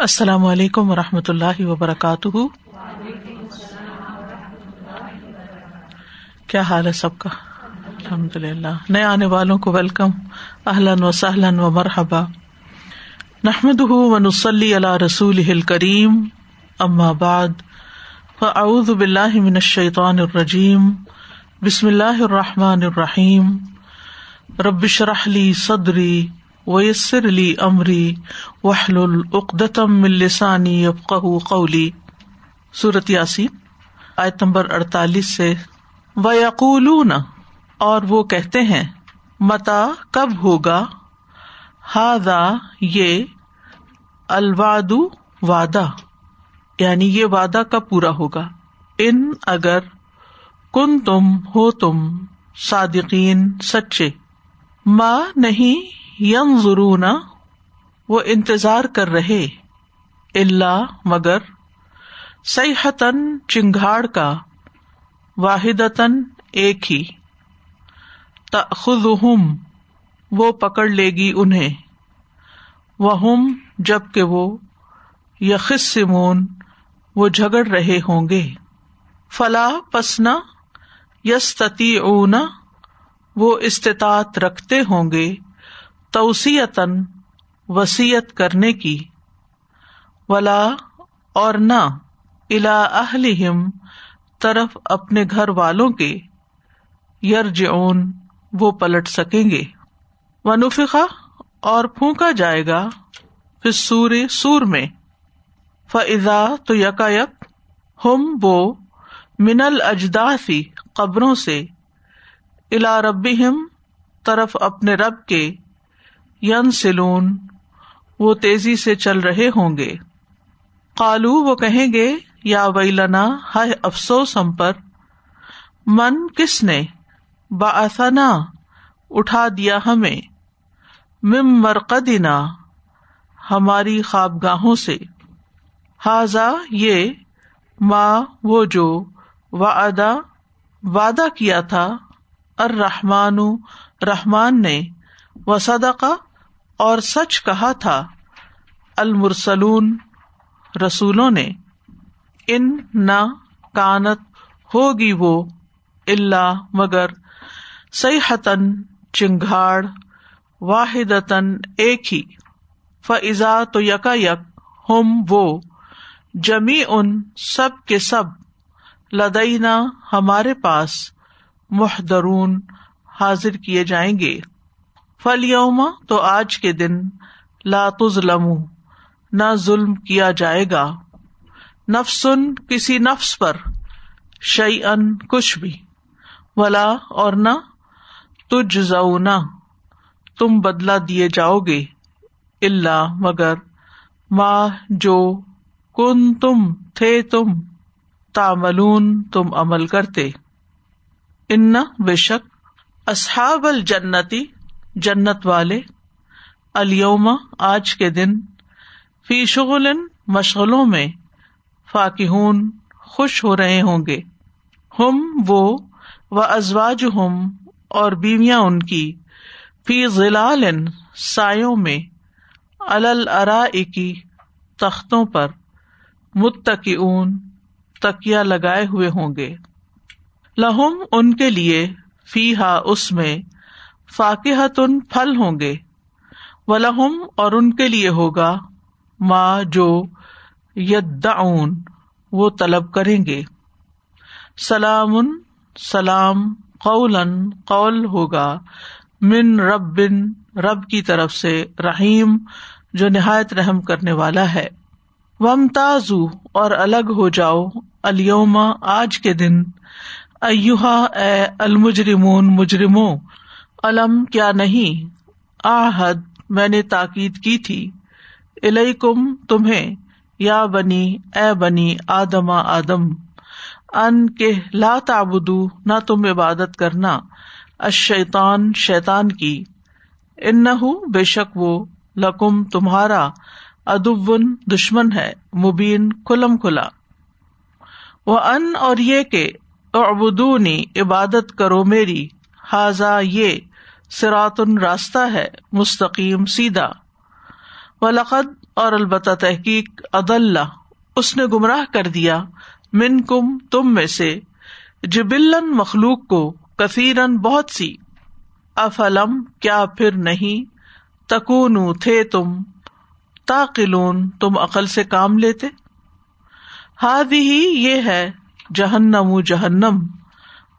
السلام علیکم و رحمۃ اللہ وبرکاتہ۔ کیا حال ہے سب کا؟ الحمد للہ نئے آنے والوں کو ویلکم۔ اہلن و سہلن و مرحبا نحمد و نسلی اللہ رسول کریم ام بعد، فاعوذ باللہ من الشیطان الرجیم۔ بسم اللہ الرحمٰن الرحیم۔ ربش رحلی صدری۔ ویسر علی امری وحل العقدم السانی قولی صورت یاسین، آیت نمبر اڑتالیس سے ویقول اور وہ کہتے ہیں متا کب ہوگا؟ ہادا یہ الواد وعدہ یعنی یہ وعدہ کب پورا ہوگا؟ ان، اگر کن تم ہو تم صادقین، سچے۔ ماں نہیں یم ضرون وہ انتظار کر رہے اللہ مگر سیحتن چنگاڑ کا واحد ایک ہی۔ خود وہ پکڑ لے گی انہیں۔ وہ جبکہ وہ یخص سمون وہ جھگڑ رہے ہوں گے۔ فلاح پسنا یستی اونا وہ استطاعت رکھتے ہوں گے۔ توسیعتن وسیعت کرنے کی، ولا اور نہ الا اہلہم طرف اپنے گھر والوں کے یرج اون وہ پلٹ سکیں گے۔ ونفقا اور پھونکا جائے گا پھر سور سور میں۔ فضا تو یکا یک ہم وہ منل اجداسی قبروں سے الا ربی طرف اپنے رب کے ین سلون وہ تیزی سے چل رہے ہوں گے۔ کالو وہ کہیں گے، یا ویلنا، ہائے افسوس ہم پر۔ من کس نے؟ باثنا اٹھا دیا ہمیں۔ مم مرقدنا، ہماری خوابگاہوں سے۔ حاضا یہ ماں وہ جو وعدہ وعدہ کیا تھا۔ ارحمان رحمان نے۔ و صدقہ اور سچ کہا تھا، المرسلون، رسولوں نے، ان نہ کانت ہوگی وہ اللہ مگر حتن چنگاڑ واحد ایک ہی فضا تو یکا یک ہم وہ جمی ان سب کے سب لدئینا ہمارے پاس محدرون حاضر کیے جائیں گے۔ فلیوما تو آج کے دن لاتظلم نہ ظلم کیا جائے گا۔ نفسن کسی نفس پر شعی ان کچھ بھی۔ ولا اور نہ تج زنا تم بدلا دیے جاؤ گے۔ اللہ مگر ماں جو کن تم تھے تم تاملون تم عمل کرتے۔ ان بے شک اصحاب الجنتی جنت والے الوما آج کے دن، فی شغل مشغلوں میں فاقہون خوش ہو رہے ہوں گے۔ ہم، وہ، و ازواج ہم اور بیویاں ان کی، فی ضلال سایوں میں الرا کی تختوں پر متقی اون تکیا لگائے ہوئے ہوں گے۔ لہم، ان کے لیے فی ہا اس میں فاقحتن پھل ہوں گے۔ ولہم اور ان کے لیے ہوگا ماں جو یدعون، وہ طلب کریں گے۔ سلام سلام قول قول ہوگا۔ من رب بن رب کی طرف سے رحیم، جو نہایت رحم کرنے والا ہے۔ ومتازو اور الگ ہو جاؤ۔ الما آج کے دن۔ ایوہا، اے المجرمون، مجرموں۔ علم کیا نہیں؟ آحد میں نے تاکید کی تھی۔ کم تمہیں۔ یا بنی، اے بنی آدم آدم۔ ان کے لا تابدو نہ تم عبادت کرنا۔ اشیتان شیتان کی۔ ان بے شک وہ۔ لکم، تمہارا۔ ادبن دشمن ہے۔ مبین، کھلم کھلا۔ وہ ان اور یہ کہ ابدونی عبادت کرو میری۔ حاضا یہ۔ سراتن راستہ ہے، مستقیم، سیدھا۔ و لقد اور البتہ تحقیق عدل اس نے گمراہ کر دیا من کم تم میں سے۔ جبلن، مخلوق کو، کثیرن، بہت سی۔ افلم، کیا پھر نہیں؟ تکون تھے تم۔ تاقلون، تم عقل سے کام لیتے۔ ہاد ہی یہ ہے جہنم جہنم۔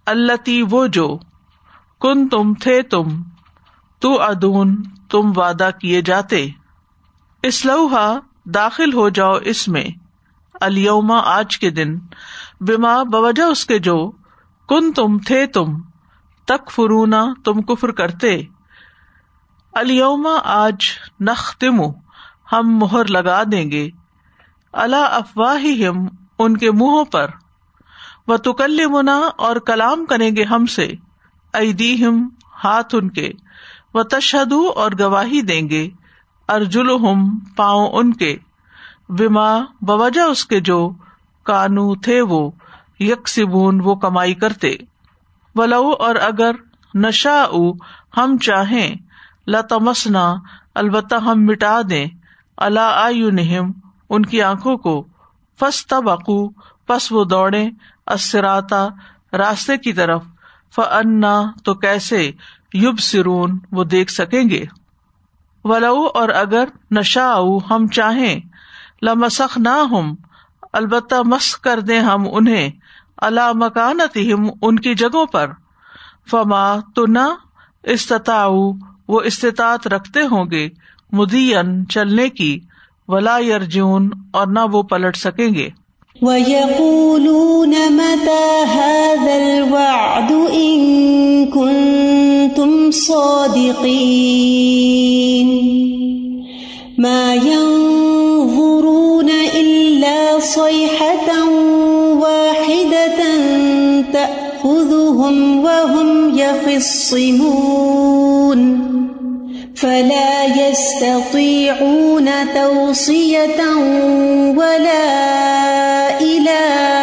اللہ وہ جو۔ کن تم تھے تم؟ تو ادون تم وعدہ کیے جاتے۔ اسلوہا داخل ہو جاؤ اس میں۔ الما آج کے دن۔ بیما بوجہ اس کے جو کن تم تھے تم؟ تک فرونا تم کفر کرتے۔ الما آج نختم، ہم مہر لگا دیں گے۔ اللہ افواہ ان کے منہوں پر۔ وہ تکل منا اور کلام کریں گے ہم سے۔ ادی ہم ہاتھ ان کے۔ وہ تشہد اور گواہی دیں گے۔ ارجل ہم پاؤں ان کے۔ بیما بوجہ اس کے جو کانو تھے وہ۔ یکسبون، وہ کمائی کرتے۔ ولو، اور اگر نشا ہم چاہیں، لتمسنا، البتہ ہم مٹا دیں۔ اللہ نہم ان کی آنکھوں کو۔ فس تبقو پس وہ دوڑے اسراتا راستے کی طرف۔ فنا تو کیسے یوب سرون وہ دیکھ سکیں گے۔ ولو، اور اگر نشا ہم چاہیں لمسخ نہ ہم البتہ مس کر دیں ہم انہیں اللہ مکانت ہم ان کی جگہوں پر۔ فما تو نہ استطاع وہ استطاعت رکھتے ہوں گے مدین چلنے کی۔ ولا یرجون اور نہ وہ پلٹ سکیں گے۔ وَيَقُولُونَ صَادِقِينَ مَا يَنظُرُونَ إِلَّا صَيْحَةً وَاحِدَةً تَأْخُذُهُمْ وَهُمْ يَخِصِّمُونَ. فلا يستطيعون توصية ولا إلى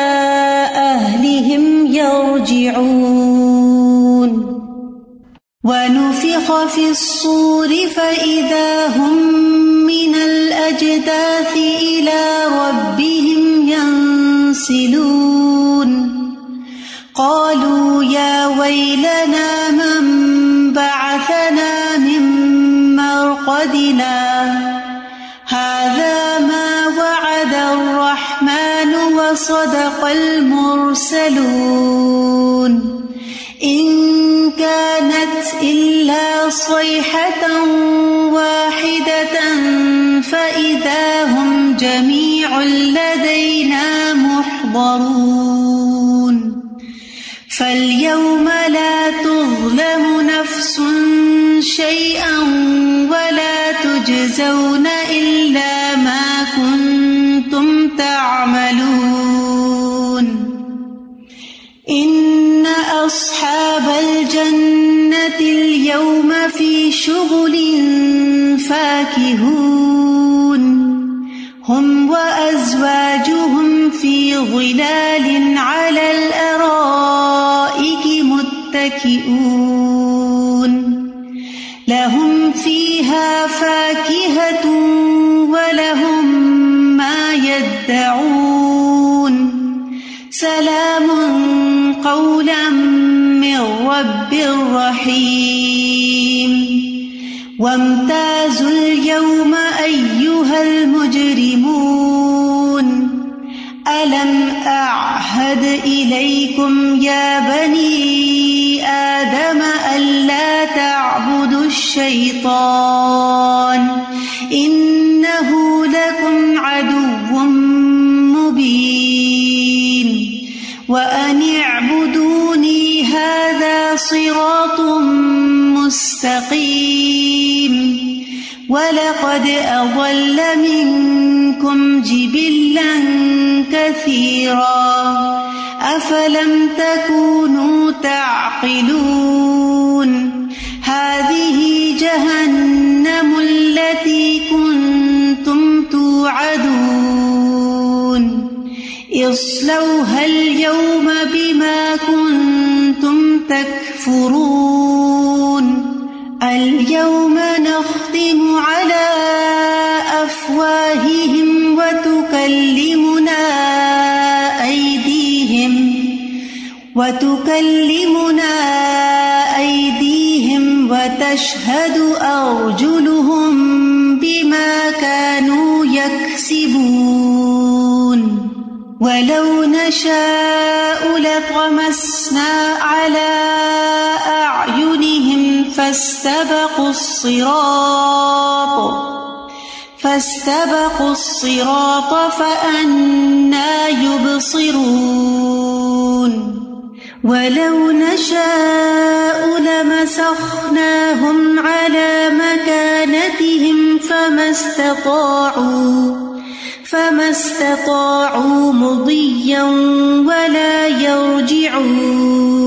ونفخ في الصور فإذا هم من الأجداث إلى ربهم ينسلون. قالوا يا ويلنا من بعثنا من هذا ما وعد الرحمن وصدق المرسلون. إن كانت إلا صيحة واحدة فإذا هم جميع لدينا محضرون فاليوم لا تظلم نفس شيئا ولا تجزون إلا وأزواجهم في ظلال على الأرائك متكئون لهم فيها فاكهة ولهم ما يدعون سلام قولا من رب رحيم وامتازوا اليوم أيها المجرمون ألم أعهد إليكم يا بني آدم ألا تعبدوا الشيطان إنه لكم عدو مبين وأن اعبدوني هذا صراط مستقيم وَلَقَدْ أَضَلَّ مِنْكُمْ جِبِلًّا كَثِيرًا أَفَلَمْ تَكُونُوا تَعْقِلُونَ؟ هَذِهِ جَهَنَّمُ الَّتِي كُنْتُمْ تُوعَدُونَ. اصْلَوْهَا الْيَوْمَ بِمَا كُنْتُمْ تَكْفُرُونَ. وتكلمنا أيديهم وتشهد أرجلهم بما كانوا يكسبون ولو نشاء لطمسنا على أعينهم فاستبقوا الصراط فاستبقوا الصراط فأنا يبصرون ولو نشاء لمسخناهم على مكانتهم فما استطاعوا فما استطاعوا مضيا ولا يرجعون.